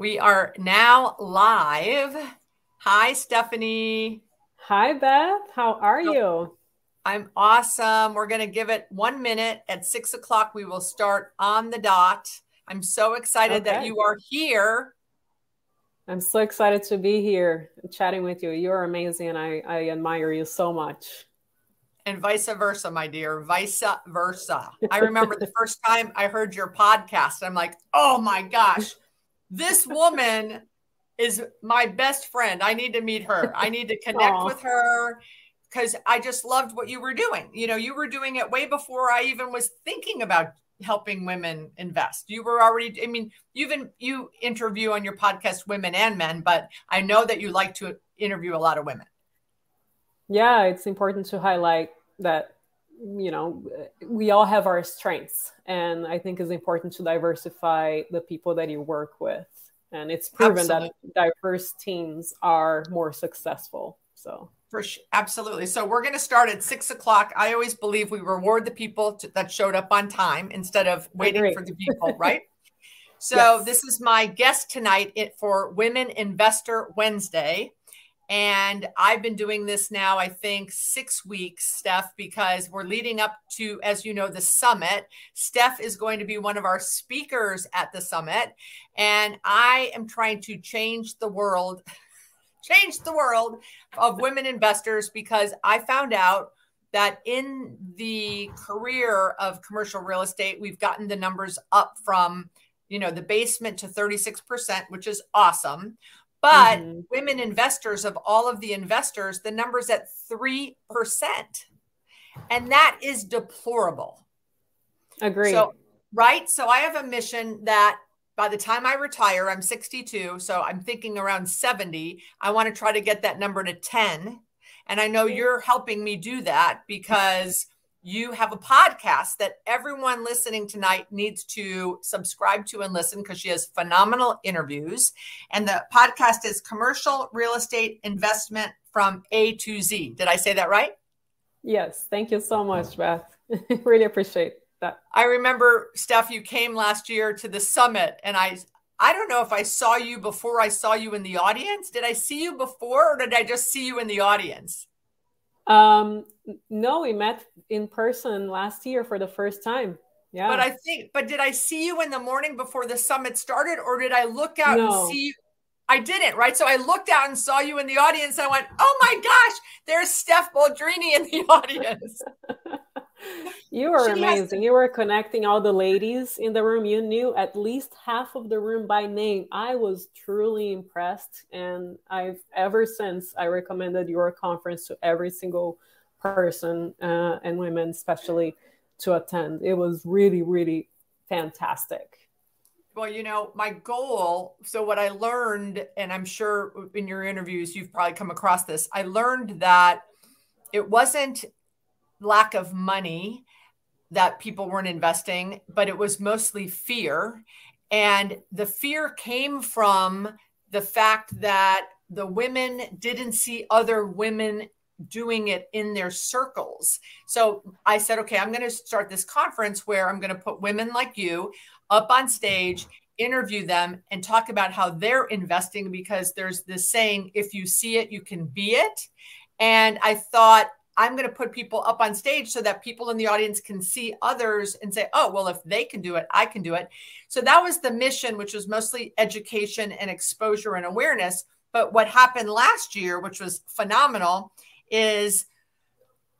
We are now live. Hi, Stephanie. Hi, Beth. How are you? I'm awesome. We're going to give it one minute. At six o'clock, we will start on the dot. I'm so excited okay. that you are here. I'm so excited to be here chatting with you. You're amazing, and I, I admire you so much. And vice versa, my dear, vice versa. I remember the first time I heard your podcast, I'm like, oh my gosh, this woman is my best friend. I need to meet her. I need to connect Aww. with her because I just loved what you were doing. You know, you were doing it way before I even was thinking about helping women invest. You were already, I mean, you've even you interview on your podcast women and men, but I know that you like to interview a lot of women. Yeah, it's important to highlight that you know we all have our strengths and i think it's important to diversify the people that you work with and it's proven absolutely. that diverse teams are more successful so for sure. absolutely so we're going to start at six o'clock i always believe we reward the people to, that showed up on time instead of waiting for the people right so yes. this is my guest tonight for women investor wednesday and I've been doing this now, I think, six weeks, Steph, because we're leading up to, as you know, the summit. Steph is going to be one of our speakers at the summit. And I am trying to change the world, change the world of women investors because I found out that in the career of commercial real estate, we've gotten the numbers up from, you know, the basement to 36%, which is awesome. But mm-hmm. women investors of all of the investors, the number's at 3%. And that is deplorable. Agree. So, right. So I have a mission that by the time I retire, I'm 62. So I'm thinking around 70. I want to try to get that number to 10. And I know you're helping me do that because you have a podcast that everyone listening tonight needs to subscribe to and listen because she has phenomenal interviews. And the podcast is Commercial Real Estate Investment from A to Z. Did I say that right? Yes. Thank you so much, Beth. really appreciate that. I remember, Steph, you came last year to the summit, and I I don't know if I saw you before I saw you in the audience. Did I see you before or did I just see you in the audience? Um, no, we met in person last year for the first time. Yeah. But I think, but did I see you in the morning before the summit started, or did I look out no. and see you? I didn't, right? So I looked out and saw you in the audience. And I went, oh my gosh, there's Steph Boldrini in the audience. you were she amazing. You were connecting all the ladies in the room. You knew at least half of the room by name. I was truly impressed. And I've ever since I recommended your conference to every single person uh, and women, especially to attend. It was really, really fantastic. Well, you know, my goal. So, what I learned, and I'm sure in your interviews, you've probably come across this, I learned that it wasn't lack of money that people weren't investing, but it was mostly fear. And the fear came from the fact that the women didn't see other women doing it in their circles. So I said, okay, I'm going to start this conference where I'm going to put women like you up on stage, interview them, and talk about how they're investing because there's this saying, if you see it, you can be it. And I thought, I'm going to put people up on stage so that people in the audience can see others and say, oh, well, if they can do it, I can do it. So that was the mission, which was mostly education and exposure and awareness. But what happened last year, which was phenomenal, is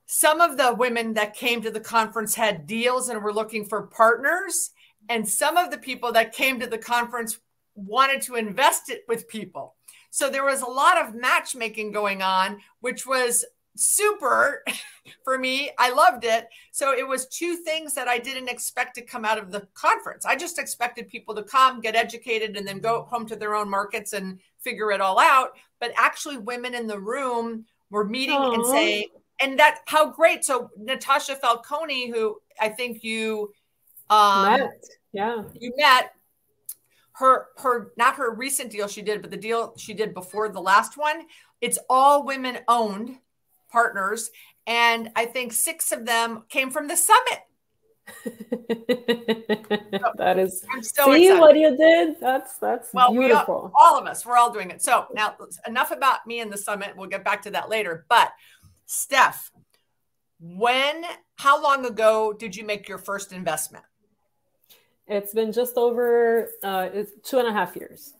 some of the women that came to the conference had deals and were looking for partners. And some of the people that came to the conference wanted to invest it with people. So there was a lot of matchmaking going on, which was super for me. I loved it. So it was two things that I didn't expect to come out of the conference. I just expected people to come, get educated, and then go home to their own markets and figure it all out. But actually, women in the room were meeting Aww. and saying, and that how great. So Natasha Falcone, who I think you um, met, yeah, you met her her not her recent deal she did, but the deal she did before the last one. It's all women owned partners, and I think six of them came from the summit. that is I'm so see excited. what you did. That's that's well, beautiful. all, all of us, we're all doing it. So now enough about me and the summit. We'll get back to that later. But Steph, when how long ago did you make your first investment? It's been just over uh, two and a half years.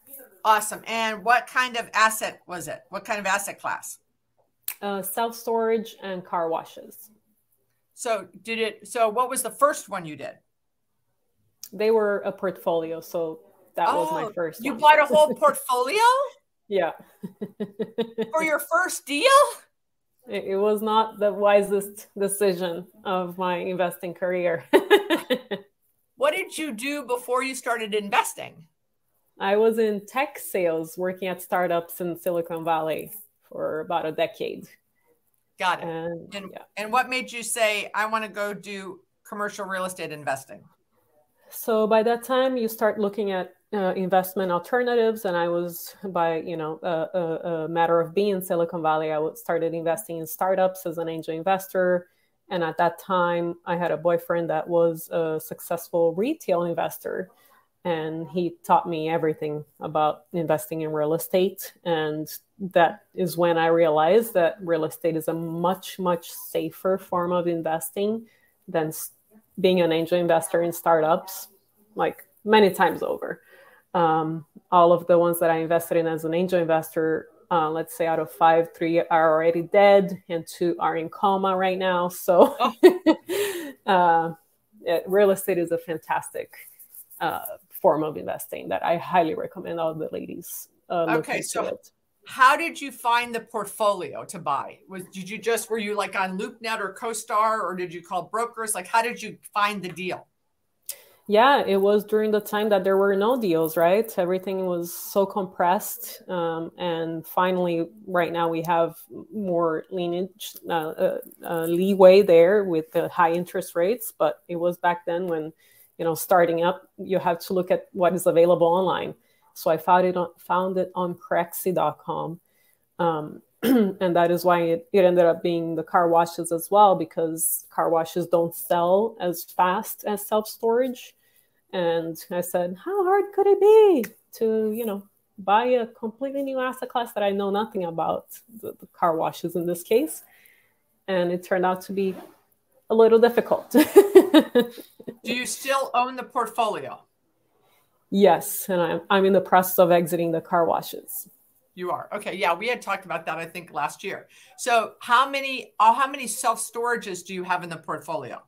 Awesome. And what kind of asset was it? What kind of asset class? Uh, self storage and car washes. So did it? So what was the first one you did? They were a portfolio, so that oh, was my oh, first. You one. bought a whole portfolio? yeah. For your first deal? It, it was not the wisest decision of my investing career. what did you do before you started investing? I was in tech sales working at startups in Silicon Valley for about a decade. Got it. And, and, yeah. and what made you say, I want to go do commercial real estate investing? So by that time, you start looking at uh, investment alternatives, and I was by you know a, a, a, matter of being in Silicon Valley, I started investing in startups as an angel investor. And at that time, I had a boyfriend that was a successful retail investor and he taught me everything about investing in real estate. And that is when i realized that real estate is a much much safer form of investing than being an angel investor in startups like many times over. Um, all of the ones that i invested in as an angel investor uh, let's say out of five three are already dead and two are in coma right now. So oh. uh, it, real estate is a fantastic uh, form of investing that I highly recommend all the ladies. Uh, okay, so it. how did you find the portfolio to buy? Was did you just were you like on LoopNet or CoStar or did you call brokers? Like how did you find the deal? Yeah, it was during the time that there were no deals, right? Everything was so compressed. Um, and finally, right now, we have more lineage, uh, uh, uh, leeway there with the high interest rates. But it was back then when you know starting up you have to look at what is available online. So i found it on found it on Crexi.com um, and that is why it, it ended up being the car washes as well because car washes don't sell as fast as self-storage. And i said how hard could it be to you know buy a completely new asset class that i know nothing about the, the car washes in this case? And it turned out to be a little difficult. Do you still own the portfolio? Yes, and I'm I'm in the process of exiting the car washes. You are okay. Yeah, we had talked about that I think last year. So how many uh, how many self storages do you have in the portfolio?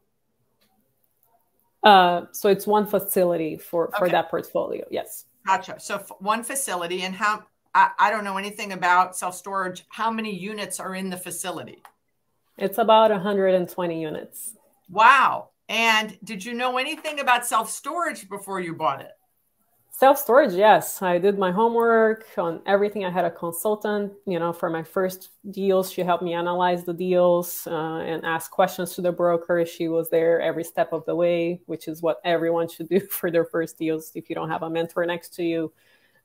Uh, so it's one facility for for okay. that portfolio. Yes. Gotcha. So one facility, and how I, I don't know anything about self storage. How many units are in the facility? It's about 120 units. Wow. And did you know anything about self storage before you bought it? Self storage, yes. I did my homework on everything. I had a consultant, you know, for my first deals. She helped me analyze the deals uh, and ask questions to the broker. She was there every step of the way, which is what everyone should do for their first deals if you don't have a mentor next to you.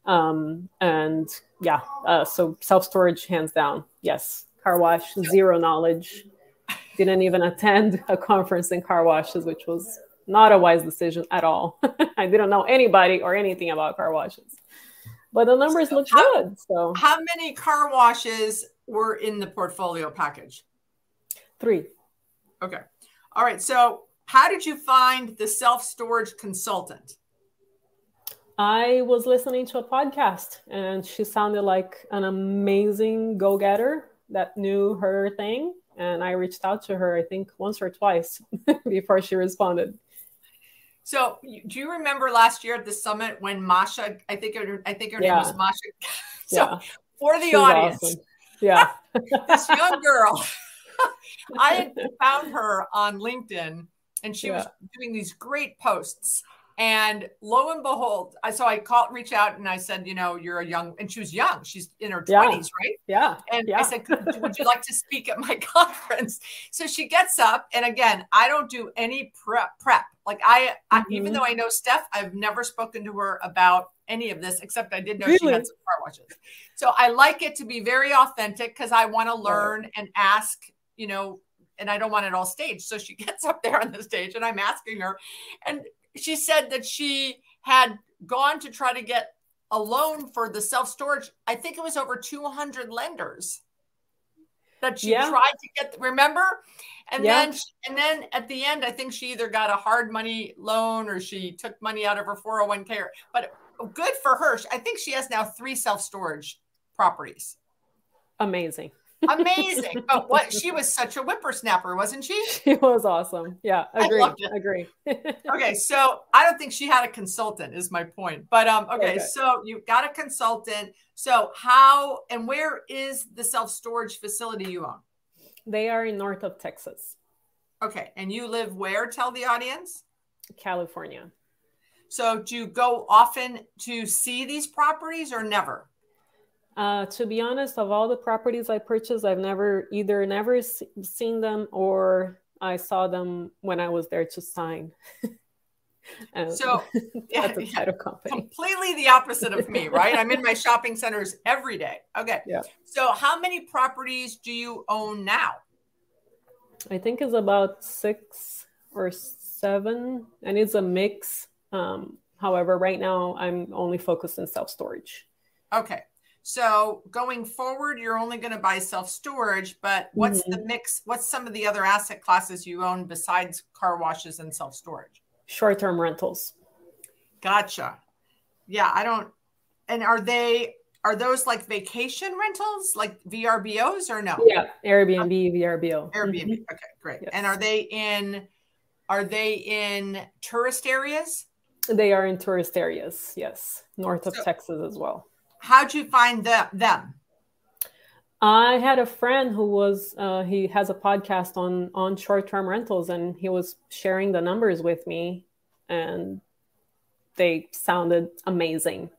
Um, and yeah, uh, so self storage, hands down, yes car wash, zero knowledge. Didn't even attend a conference in car washes, which was not a wise decision at all. I didn't know anybody or anything about car washes. But the numbers so look good. So how many car washes were in the portfolio package? Three. Okay. All right. So how did you find the self-storage consultant? I was listening to a podcast and she sounded like an amazing go getter that knew her thing and I reached out to her I think once or twice before she responded. So, do you remember last year at the summit when Masha? I think her, I think her yeah. name was Masha. So, yeah. for the audience, awesome. yeah, this young girl, I had found her on LinkedIn, and she yeah. was doing these great posts and lo and behold, I so I called, reach out, and I said, you know, you're a young, and she was young. She's in her twenties, yeah. right? Yeah. And yeah. I said, would you like to speak at my conference? So she gets up, and again, I don't do any prep. Prep. Like I, I mm-hmm. even though I know Steph, I've never spoken to her about any of this, except I did know really? she had some car washes. So I like it to be very authentic because I want to learn and ask, you know, and I don't want it all staged. So she gets up there on the stage and I'm asking her. And she said that she had gone to try to get a loan for the self storage. I think it was over 200 lenders that she yeah. tried to get. Remember? And yeah. then, and then at the end, I think she either got a hard money loan or she took money out of her 401k. But good for her. I think she has now three self storage properties. Amazing. Amazing. but what she was such a whippersnapper, wasn't she? She was awesome. Yeah, agree. Agree. okay, so I don't think she had a consultant, is my point. But um, okay, okay, so you got a consultant. So how and where is the self-storage facility you own? They are in north of Texas. Okay, and you live where? Tell the audience. California. So do you go often to see these properties or never? Uh, to be honest, of all the properties I purchased, I've never either never seen them or I saw them when I was there to sign. so yeah, yeah, completely the opposite of me, right? I'm in my shopping centers every day. Okay. Yeah. So how many properties do you own now? I think it's about six or seven, and it's a mix. Um, however, right now I'm only focused on self storage. Okay. So going forward, you're only going to buy self storage, but what's mm-hmm. the mix? What's some of the other asset classes you own besides car washes and self storage? Short term rentals. Gotcha. Yeah, I don't. And are they are those like vacation rentals, like VRBOs, or no? Yeah, Airbnb, VRBO. Airbnb. Mm-hmm. Okay, great. Yes. And are they in? Are they in tourist areas? They are in tourist areas. Yes, north of so, Texas as well how'd you find the, them? I had a friend who was uh, he has a podcast on on short term rentals, and he was sharing the numbers with me, and they sounded amazing.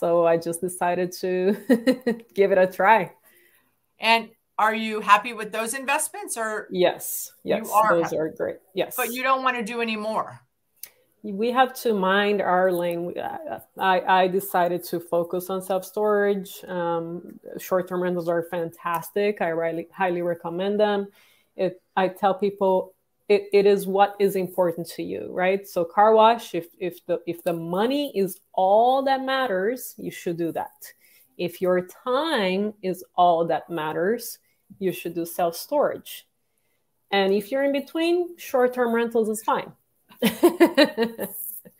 So I just decided to give it a try. And are you happy with those investments, or yes, yes, are those happy. are great. Yes, but you don't want to do any more we have to mind our lane. I, I decided to focus on self storage. Um, Short term rentals are fantastic. I highly, highly recommend them. It, I tell people it, it is what is important to you, right? So car wash, if, if the if the money is all that matters, you should do that. If your time is all that matters, you should do self storage. And if you're in between, short term rentals is fine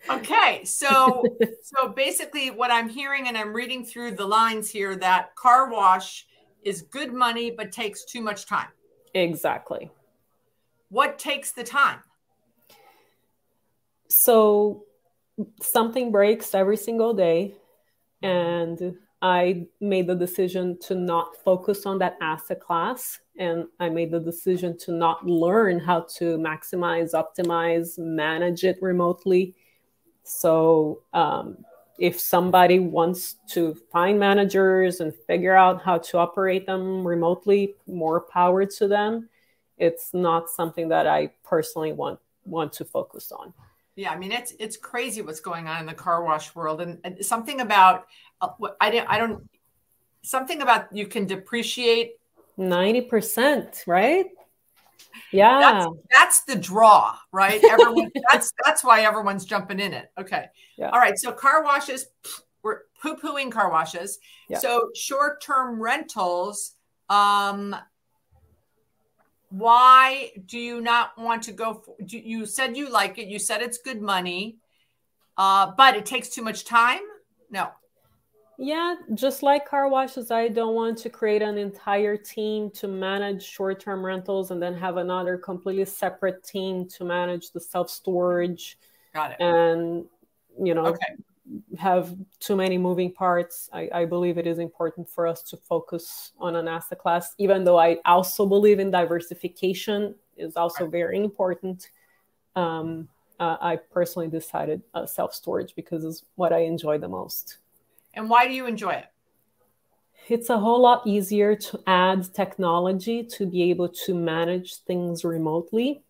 okay so so basically what i'm hearing and i'm reading through the lines here that car wash is good money but takes too much time. Exactly. What takes the time? So something breaks every single day and I made the decision to not focus on that asset class. And I made the decision to not learn how to maximize, optimize, manage it remotely. So, um, if somebody wants to find managers and figure out how to operate them remotely, more power to them. It's not something that I personally want want to focus on. Yeah, I mean it's it's crazy what's going on in the car wash world, and, and something about uh, I didn't I don't something about you can depreciate ninety percent, right? Yeah, that's, that's, the draw, right? Everyone that's that's why everyone's jumping in it. Okay, yeah. all right. So car washes, we're poo pooing car washes. Yeah. So short term rentals. Um, why do you not want to go for, you said you like it you said it's good money uh, but it takes too much time? No. Yeah just like car washes i don't want to create an entire team to manage short-term rentals and then have another completely separate team to manage the self-storage got it. and you know okay have too many moving parts. I, I, believe it is important for us to focus on an asset class, even though I also believe in diversification is also very important. Um, uh, I personally decided uh, self storage because it's what I enjoy the most. And why do you enjoy it? It's a whole lot easier to add technology to be able to manage things remotely,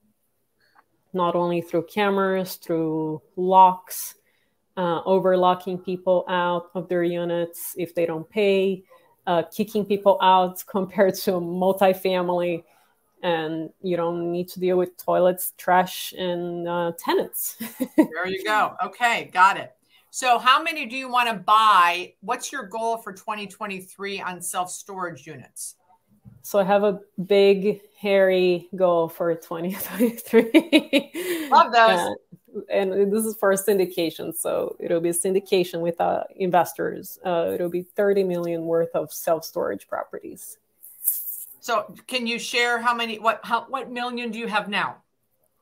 not only through cameras, through locks uh, overlocking people out of their units if they don't pay, uh, kicking people out compared to multifamily. and you don't need to deal with toilets, trash, and uh, tenants. there you go. Okay, got it. So, how many do you want to buy? What's your goal for 2023 on self storage units? So, I have a big, hairy goal for 2023. Love those. And this is for a syndication. So, it'll be a syndication with uh, investors. Uh, it'll be 30 million worth of self storage properties. So, can you share how many? What how what million do you have now?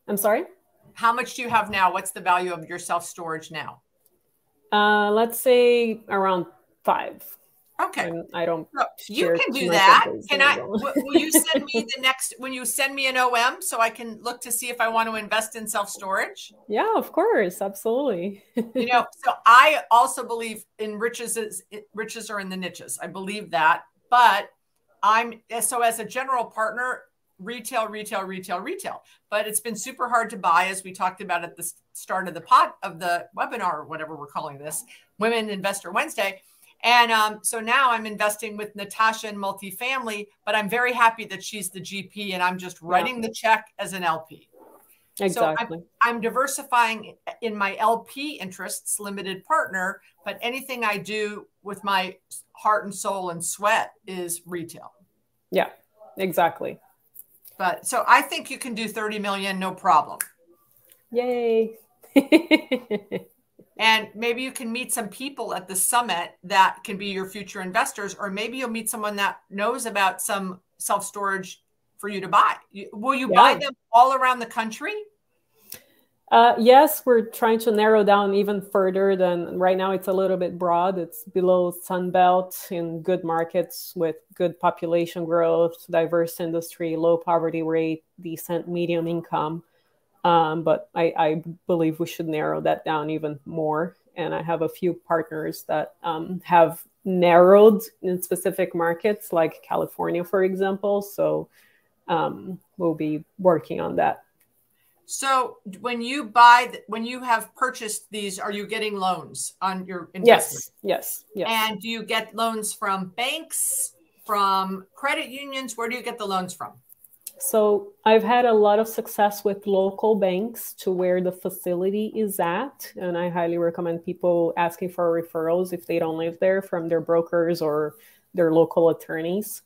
I'm sorry. How much do you have now? What's the value of your self storage now? Uh, let's say around five. Okay. And I don't. So you can do that. Can I? will you send me the next when you send me an OM so I can look to see if I want to invest in self storage? Yeah, of course, absolutely. you know, so I also believe in riches. Is, riches are in the niches. I believe that, but I'm so as a general partner, retail, retail, retail, retail. But it's been super hard to buy, as we talked about at the start of the pot of the webinar or whatever we're calling this, Women Investor Wednesday. And um, so now I'm investing with Natasha in multifamily, but I'm very happy that she's the GP and I'm just writing yeah. the check as an LP. Exactly. So I'm, I'm, diversifying in my LP interests, limited partner, but anything I do with my heart and soul and sweat is retail. Yeah, exactly. But so I think you can do 30 million, no problem. Yay. and maybe you can meet some people at the summit that can be your future investors, or maybe you'll meet someone that knows about some self storage for you to buy. Will you yeah. buy them all around the country? Uh, yes, we're trying to narrow down even further than right now. It's a little bit broad. It's below Sunbelt in good markets with good population growth, diverse industry, low poverty rate, decent medium income. Um, but I, I, believe we should narrow that down even more. And I have a few partners that um, have narrowed in specific markets, like California, for example. So um, we'll be working on that. So when you buy, when you have purchased these, are you getting loans on your investment? Yes, yes, yes. And do you get loans from banks, from credit unions? Where do you get the loans from? So I've had a lot of success with local banks to where the facility is at, and I highly recommend people asking for referrals if they don't live there from their brokers or their local attorneys.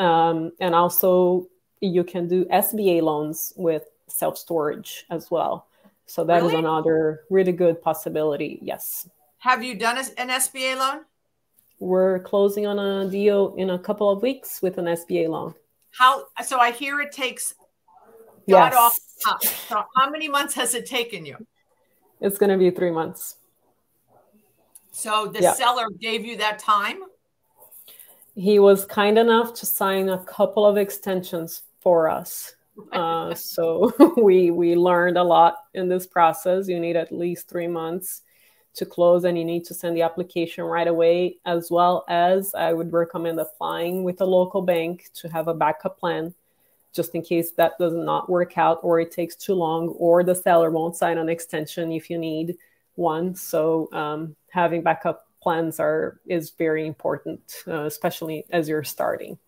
Um, and also, you can do SBA loans with self storage as well. So that really? is another really good possibility. Yes. Have you done an SBA loan? We're closing on a deal in a couple of weeks with an SBA loan. How? So I hear it takes. yes. off. So how many months has it taken you? It's going to be three months. So the yeah. seller gave you that time? He was kind enough to sign a couple of extensions for us. Uh, so we we learned a lot in this process. You need at least three months to close, and you need to send the application right away. As well as I would recommend applying with a local bank to have a backup plan, just in case that does not work out, or it takes too long, or the seller won't sign an extension if you need one. So um, having backup plans are is very important, uh, especially as you're starting.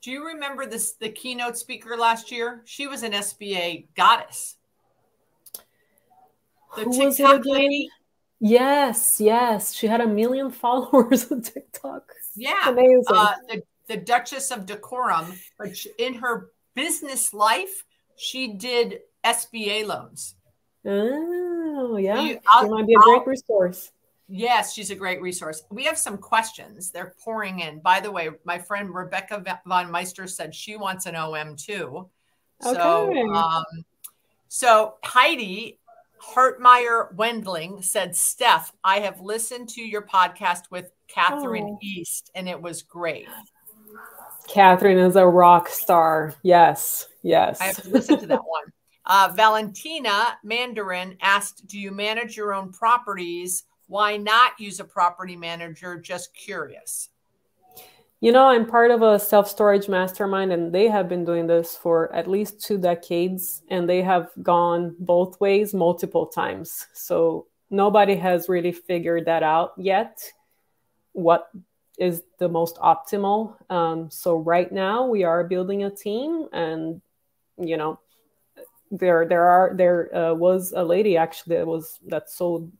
Do you remember this the keynote speaker last year? She was an SBA goddess. The Who TikTok was it again? Lady. Yes, yes. She had a million followers on TikTok. Yeah. Amazing. Uh, the, the Duchess of Decorum, but in her business life, she did SBA loans. Oh, yeah. You, she might be a great I'll, resource. Yes, she's a great resource. We have some questions. They're pouring in. By the way, my friend Rebecca von Meister said she wants an OM too. Okay. So, um, so Heidi Hartmeyer Wendling said, Steph, I have listened to your podcast with Catherine oh. East and it was great. Catherine is a rock star. Yes, yes. I have to listen to that one. Uh, Valentina Mandarin asked, Do you manage your own properties? Why not use a property manager? Just curious. You know, I'm part of a self storage mastermind, and they have been doing this for at least two decades, and they have gone both ways multiple times. So nobody has really figured that out yet. What is the most optimal? Um, so right now we are building a team, and you know, there there are there uh, was a lady actually that was that sold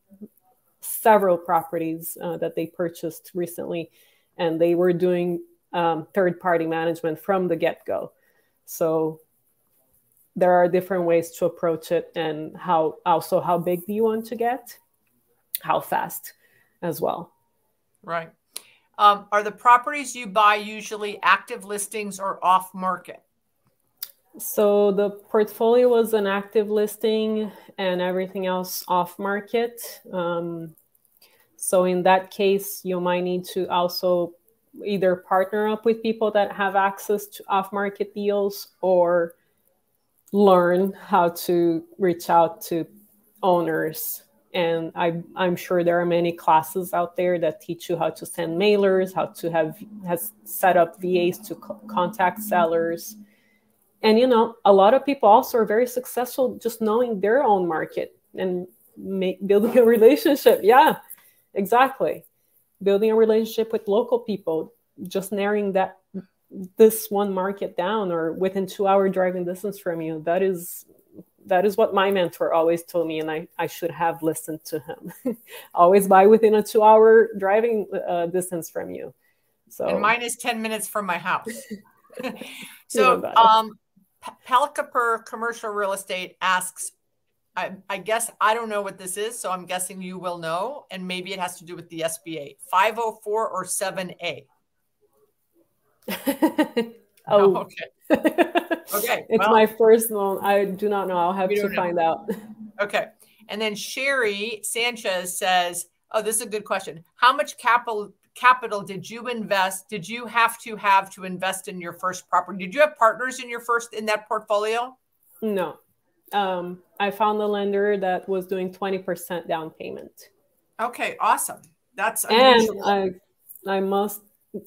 several properties uh, that they purchased recently, and they were doing um, third party management from the get go. So there are different ways to approach it, and how also how big do you want to get, how fast, as well. Right. Um, are the properties you buy usually active listings or off market? So the portfolio was an active listing and everything else off market. Um, so in that case, you might need to also either partner up with people that have access to off market deals or learn how to reach out to owners. And I, I'm sure there are many classes out there that teach you how to send mailers, how to have has set up VAs to co- contact sellers. And you know a lot of people also are very successful just knowing their own market and make, building a relationship. Yeah exactly. Building a relationship with local people just narrowing that this one market down or within two hour driving distance from you that is that is what my mentor always told me and i, I should have listened to him. Always buy within a two hour driving uh, distance from you. So and mine is 10 minutes from my house. So um Pelicaper Commercial Real Estate asks, I, I, guess I don't know what this is, so I'm guessing you will know, and maybe it has to do with the SBA 504 or 7A. oh, okay. okay. It's well, my first loan. I do not know. I'll have to find out. Okay. And then Sherry Sanchez says, Oh, this is a good question. How much capital capital did you invest? Did you have to have to invest in your first property? Did you have partners in your first in that portfolio? No. Um, I found a lender that was doing 20% down payment. Okay, awesome. That's unusual. and I I must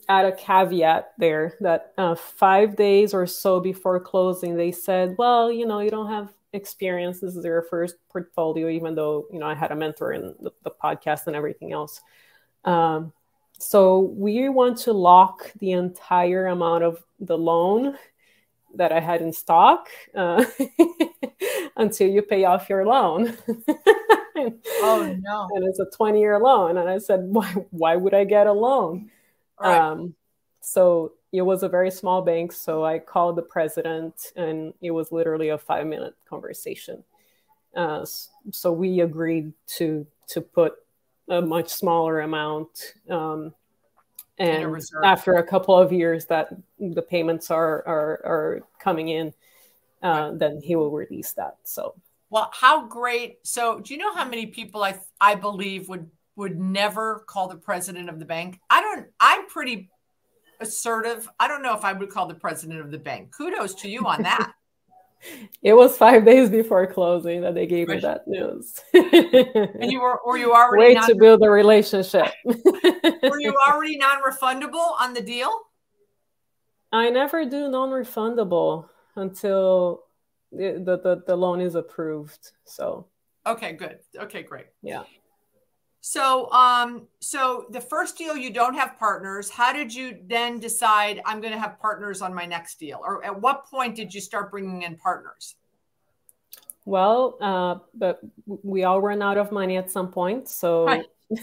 add a caveat there that uh, five days or so before closing, they said, "Well, you know, you don't have experience. This is your first portfolio, even though you know I had a mentor in the, the podcast and everything else." Um, so we want to lock the entire amount of the loan that I had in stock uh, until you pay off your loan. oh no! And it's a twenty-year loan, and I said, "Why? Why would I get a loan?" Right. Um, so it was a very small bank, so I called the president, and it was literally a five-minute conversation. Uh, so we agreed to to put a much smaller amount. Um, and after a couple of years that the payments are are, are coming in, uh, then he will release that. So, well, how great! So, do you know how many people I I believe would would never call the president of the bank? I don't. I'm pretty assertive. I don't know if I would call the president of the bank. Kudos to you on that. it was five days before closing that they gave me that news. and you were, or you already way non- to build a relationship. were you already non-refundable on the deal? I never do non-refundable until the, the, the loan is approved. So okay, good. Okay, great. Yeah. So, um, so the first deal you don't have partners. How did you then decide I'm going to have partners on my next deal, or at what point did you start bringing in partners? Well, uh, but we all run out of money at some point. So,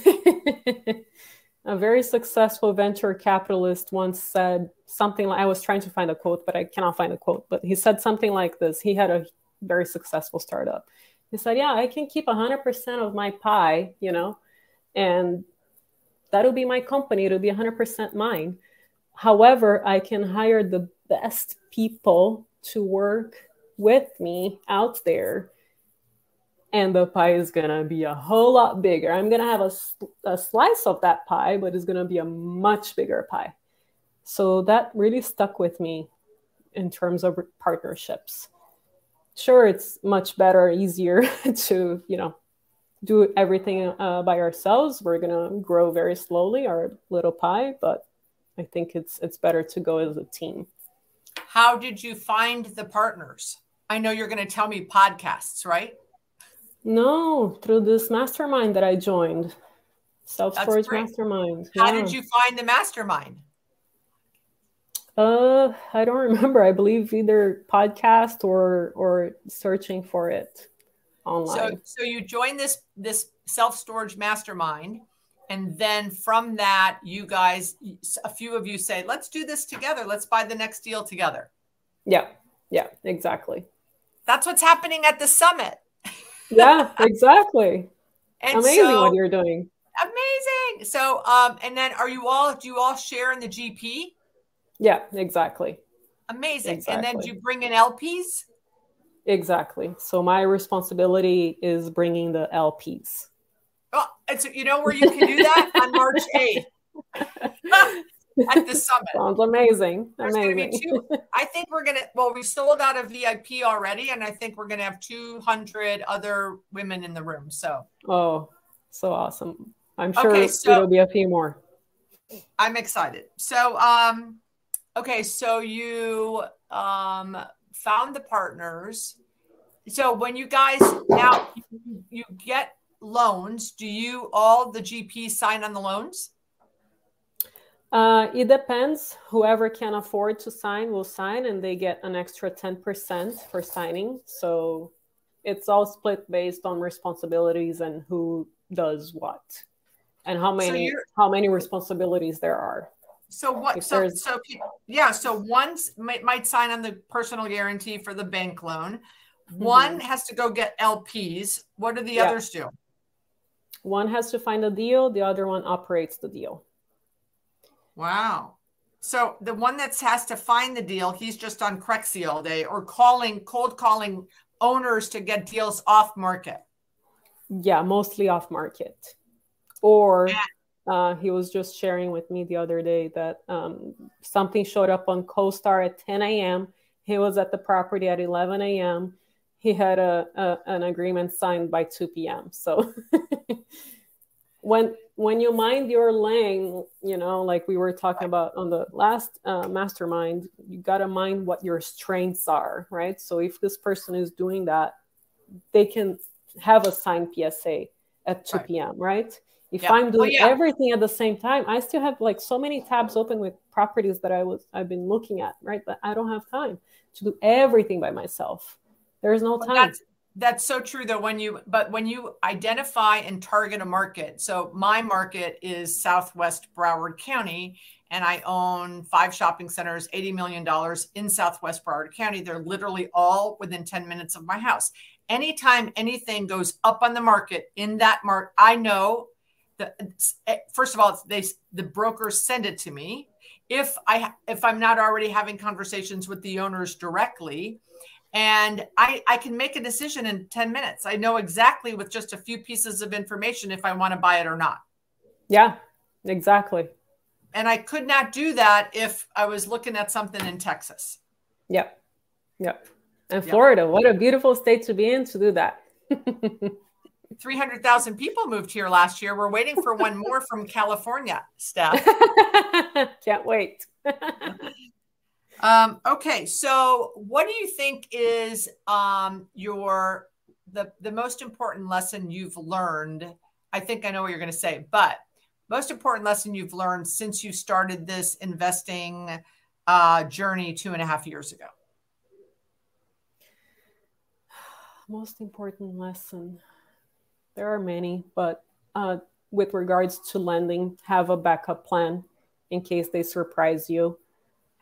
a very successful venture capitalist once said something like I was trying to find a quote, but I cannot find a quote. But he said something like this. He had a very successful startup. He said, "Yeah, I can keep 100% of my pie, you know." and that'll be my company it'll be 100% mine however i can hire the best people to work with me out there and the pie is to be a whole lot bigger i'm to have a, a slice of that pie but it's to be a much bigger pie so that really stuck with me in terms of partnerships sure it's much better easier to you know do everything uh, by ourselves, we're gonna grow very slowly our little pie. But I think it's it's better to go as a team. How did you find the partners? I know you're going to tell me podcasts, right? No, through this mastermind that I joined, self storage mastermind. How yeah. did you find the mastermind? Uh, I don't remember. I believe either podcast or or searching for it online. So, so you join this this self storage mastermind, and then from that, you guys, a few of you say, "Let's do this together. Let's buy the next deal together." Yeah, yeah, exactly. That's what's happening at the summit. Yeah, exactly. Amazing so, what you're doing. Amazing. So, um, and then are you all? Do you all share in the GP? Yeah, exactly. Amazing. Exactly. And then do you bring in LPs? Exactly. So my responsibility is bringing the LPs. Oh, it's you know where you can do that on March eighth at the summit. Sounds amazing. There's amazing. Two, I think we're gonna. Well, we sold out a VIP already, and I think we're gonna have two hundred other women in the room. So. Oh, so awesome! I'm sure okay, so, it'll be a few more. I'm excited. So, um, okay, so you um found the partners. So when you guys now you get loans, do you all the GPs sign on the loans? Uh, it depends. Whoever can afford to sign will sign, and they get an extra 10% for signing. So it's all split based on responsibilities and who does what and how many so how many responsibilities there are. So what? so so people, yeah. So one might, might sign on the personal guarantee for the bank loan. Mm-hmm. One has to go get LPs. What do the yeah. others do? One has to find a deal. The other one operates the deal. Wow. So the one that has to find the deal, he's just on Crexi all day or calling, cold calling owners to get deals off market. Yeah, mostly off market. Or. Uh, he was just sharing with me the other day that um, something showed up on CoStar at 10 a.m. He was at the property at 11 a.m. He had a, a an agreement signed by 2 p.m. So when when you mind your lane, you know, like we were talking about on the last uh, mastermind, you gotta mind what your strengths are, right? So if this person is doing that, they can have a signed PSA at 2 p.m. right? if yeah. i'm doing oh, yeah. everything at the same time i still have like so many tabs open with properties that i was i've been looking at right but i don't have time to do everything by myself there's no time that's, that's so true though when you but when you identify and target a market so my market is southwest broward county and i own five shopping centers 80 million dollars in southwest broward county. They're literally all within 10 minutes of my house. Anytime anything goes up on the market in that market i know the eh, first of all they the brokers send it to me. If i if i'm not already having conversations with the owners directly and i i can make a decision in 10 minutes. I know exactly with just a few pieces of information if i want to buy it or not. Yeah exactly. And i could not do that if i was looking at something in texas. Yep yep. And florida what a beautiful state to be in to do that. 300,000 people moved here last year. We're waiting for one more from California, Steph. Can't wait. um, okay, so what do you think is um, your the the most important lesson you've learned? I think I know what you're going to say, but most important lesson you've learned since you started this investing uh, journey two and a half years ago. Most important lesson there are many, but uh, with regards to lending, have a backup plan in case they surprise you.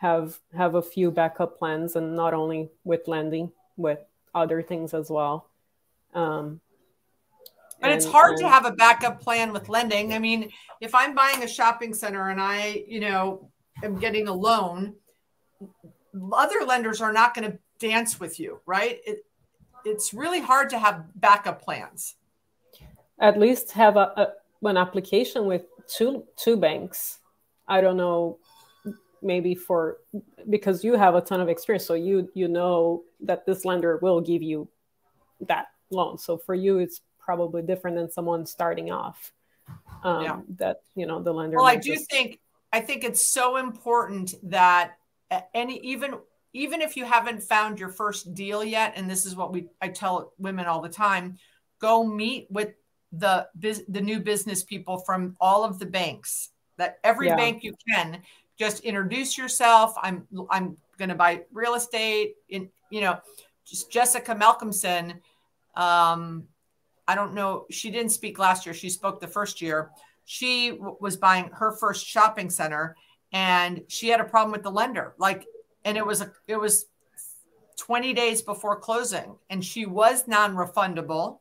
Have have a few backup plans, and not only with lending, with other things as well. Um, but and, it's hard and, to have a backup plan with lending. I mean, if I'm buying a shopping center and I, you know, am getting a loan, other lenders are not going to dance with you, right? It, it's really hard to have backup plans at least have a, a an application with two two banks. I don't know, maybe for because you have a ton of experience, so you you know that this lender will give you that loan. So for you, it's probably different than someone starting off. Um, yeah. That you know the lender. Well, I do just... think I think it's so important that any even even if you haven't found your first deal yet, and this is what we I tell women all the time, go meet with the the new business people from all of the banks that every yeah. bank you can just introduce yourself. I'm I'm going to buy real estate. In you know, just Jessica Malcolmson. Um, I don't know. She didn't speak last year. She spoke the first year. She w- was buying her first shopping center, and she had a problem with the lender. Like, and it was a it was 20 days before closing, and she was non-refundable.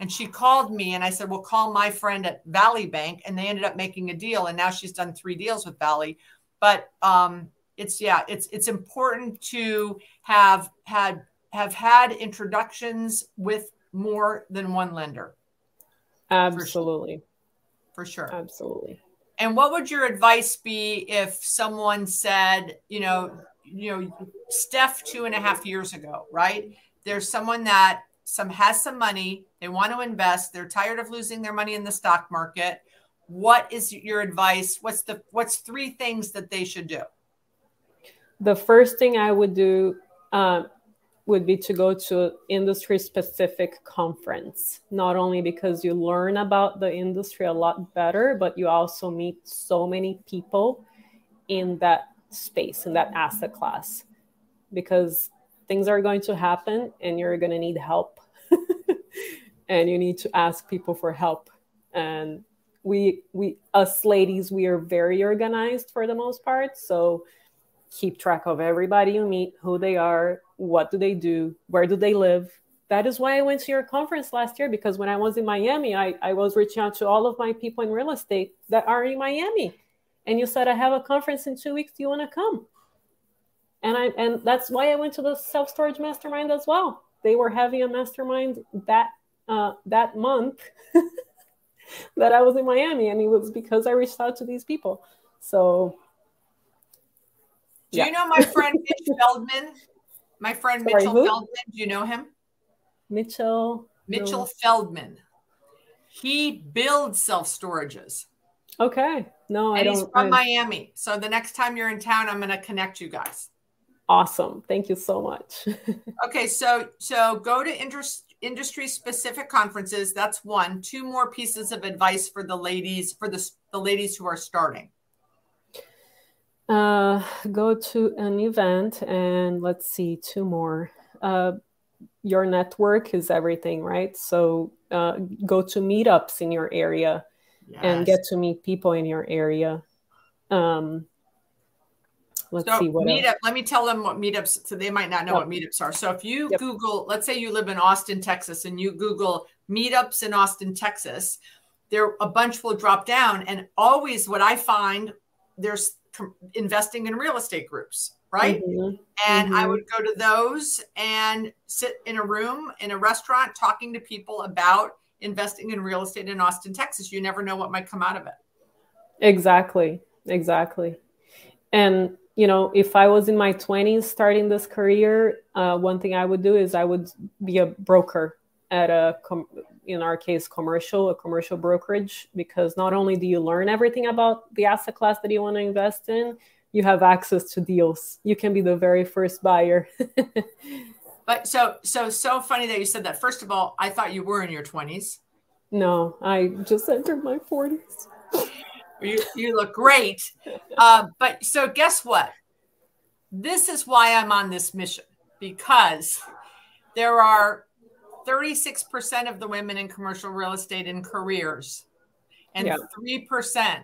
And she called me, and I said, "Well, call my friend at Valley Bank," and they ended up making a deal. And now she's done three deals with Valley. But um, it's yeah, it's it's important to have had have had introductions with more than one lender. Absolutely. For sure. For sure. Absolutely. And what would your advice be if someone said, you know, you know, Steph two and a half years ago, right? There's someone that some has some money, they want to invest, they're tired of losing their money in the stock market. What is your advice? What's the what's three things that they should do? The first thing I would do um, would be to go to industry specific conference not only because you learn about the industry a lot better but you also meet so many people in that space in that asset class because things are going to happen and you're going to need help and you need to ask people for help and we we us ladies we are very organized for the most part. So keep track of everybody you meet who they are what do they do where do they live. That is why i went to your conference last year because when i was in miami i, I was reaching out to all of my people in real estate that are in miami. And you said i have a conference in two weeks. Do you want to come? And i and that's why i went to the self-storage mastermind as well. They were having a mastermind that uh, that month that i was in miami and it was because i reached out to these people so do yeah. you know my friend Mitch Feldman? My friend Sorry, Mitchell who? Feldman. Do you know him? Mitchell. Mitchell no. Feldman. He builds self storages. Okay. No, and I don't. He's from I... Miami. So the next time you're in town, I'm going to connect you guys. Awesome. Thank you so much. okay, so so go to interest industry specific conferences. That's one. Two more pieces of advice for the ladies for the the ladies who are starting uh, go to an event and let's see two more uh, your network is everything right so uh, go to meetups in your area yes. and get to meet people in your area um, let's so see what meetup else. let me tell them what meetups so they might not know yep. what meetups are so if you yep. google let's say you live in austin texas and you google meetups in austin texas there a bunch will drop down and always what i find there's investing in real estate groups, right? Mm-hmm. And mm-hmm. I would go to those and sit in a room in a restaurant talking to people about investing in real estate in Austin, Texas. You never know what might come out of it. Exactly. Exactly. And you know, if I was in my 20s starting this career, uh, one thing I would do is I would be a broker at a com- in our case commercial a commercial brokerage because not only do you learn everything about the asset class that you want to invest in you have access to deals. You can be the very first buyer. But so so so funny that you said that. First of all i thought you were in your 20s no i just entered my 40s you, you look great uh, but so guess what this is why i'm on this mission because there are 36% of the women in commercial real estate in careers and yeah. 3%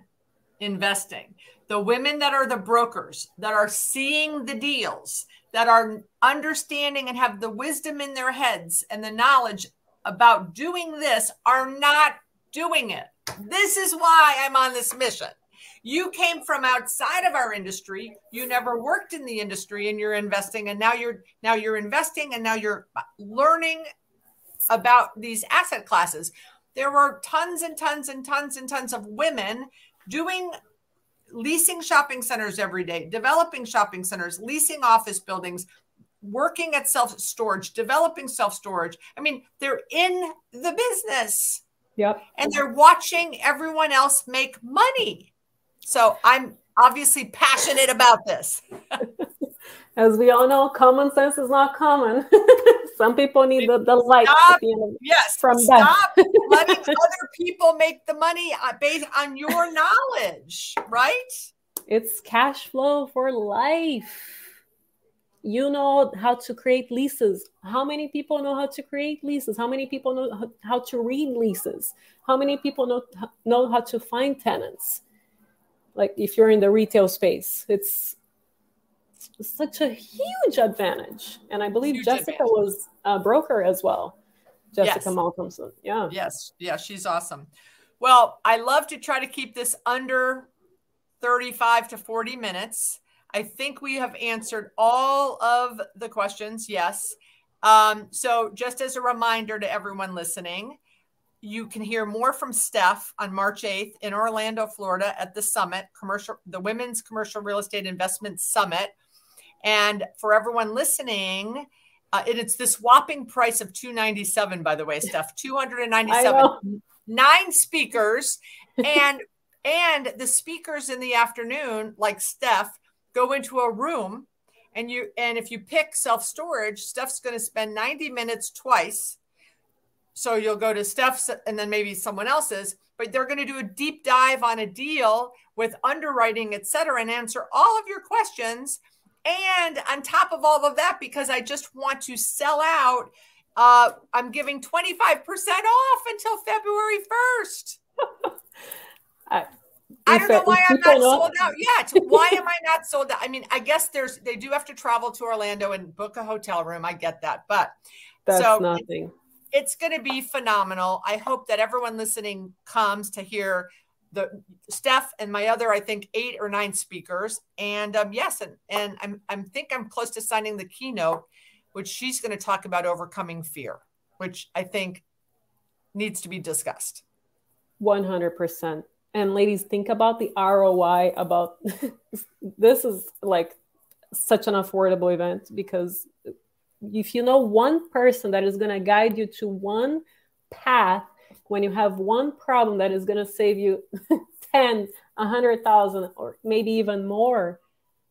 investing. The women that are the brokers, that are seeing the deals, that are understanding and have the wisdom in their heads and the knowledge about doing this are not doing it. This is why I'm on this mission. You came from outside of our industry. You never worked in the industry and you're investing and now you're now you're investing and now you're learning about these asset classes. There were tons and tons and tons and tons of women doing leasing shopping centers every day, developing shopping centers, leasing office buildings, working at self storage, developing self storage. I mean, they're in the business. Yep. And they're watching everyone else make money. So I'm obviously passionate about this. As we all know, common sense is not common. Some people need the, the light stop, yes, from stop letting other people make the money uh, based on your knowledge, right? it's cash flow for life. You know how to create leases. How many people know how to create leases? How many people know how to read leases? How many people know know how to find tenants? Like if you're in the retail space, it's such a huge advantage. And I believe huge Jessica advantage. was a broker as well. Jessica yes. Malcolmson. Yeah. Yes. Yeah. She's awesome. Well, I love to try to keep this under 35 to 40 minutes. I think we have answered all of the questions. Yes. Um, so, just as a reminder to everyone listening, you can hear more from Steph on March 8th in Orlando, Florida at the summit, commercial the Women's Commercial Real Estate Investment Summit. And for everyone listening, uh, and it's this whopping price of 297 by the way, Steph, 297. Nine speakers and and the speakers in the afternoon like Steph go into a room and you and if you pick self-storage, Steph's going to spend 90 minutes twice so you'll go to Steph's and then maybe someone else's, but they're going to do a deep dive on a deal with underwriting, et cetera, and answer all of your questions. And on top of all of that, because I just want to sell out, uh, I'm giving 25% off until February 1st. I, I don't know why I'm not sold out yet. Why am I not sold out? I mean, I guess there's they do have to travel to Orlando and book a hotel room. I get that, but that's so nothing it's going to be phenomenal. I hope that everyone listening comes to hear the Steph and my other, I think, eight or nine speakers. And um, yes, and, and I'm I'm think I'm close to signing the keynote, which she's going to talk about overcoming fear, which I think needs to be discussed. One hundred percent. And ladies, think about the ROI about this is like such an affordable event because if you know one person that is going to guide you to one path when you have one problem that is going to save you 10 100,000 or maybe even more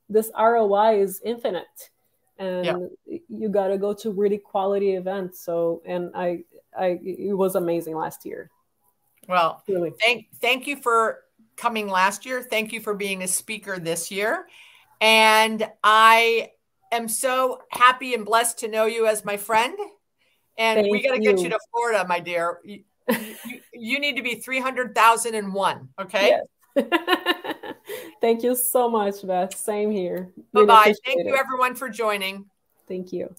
this ROI is infinite. And yeah. you got to go to really quality events. So and I I it was amazing last year well really. thank thank you for coming last year thank you for being a speaker this year and I am so happy and blessed to know you as my friend. And Thank we got to get you to Florida, my dear. You, you, you need to be 300,001. Okay. Yes. Thank you so much, Beth. Same here. Bye bye. Thank you, everyone, for joining. Thank you.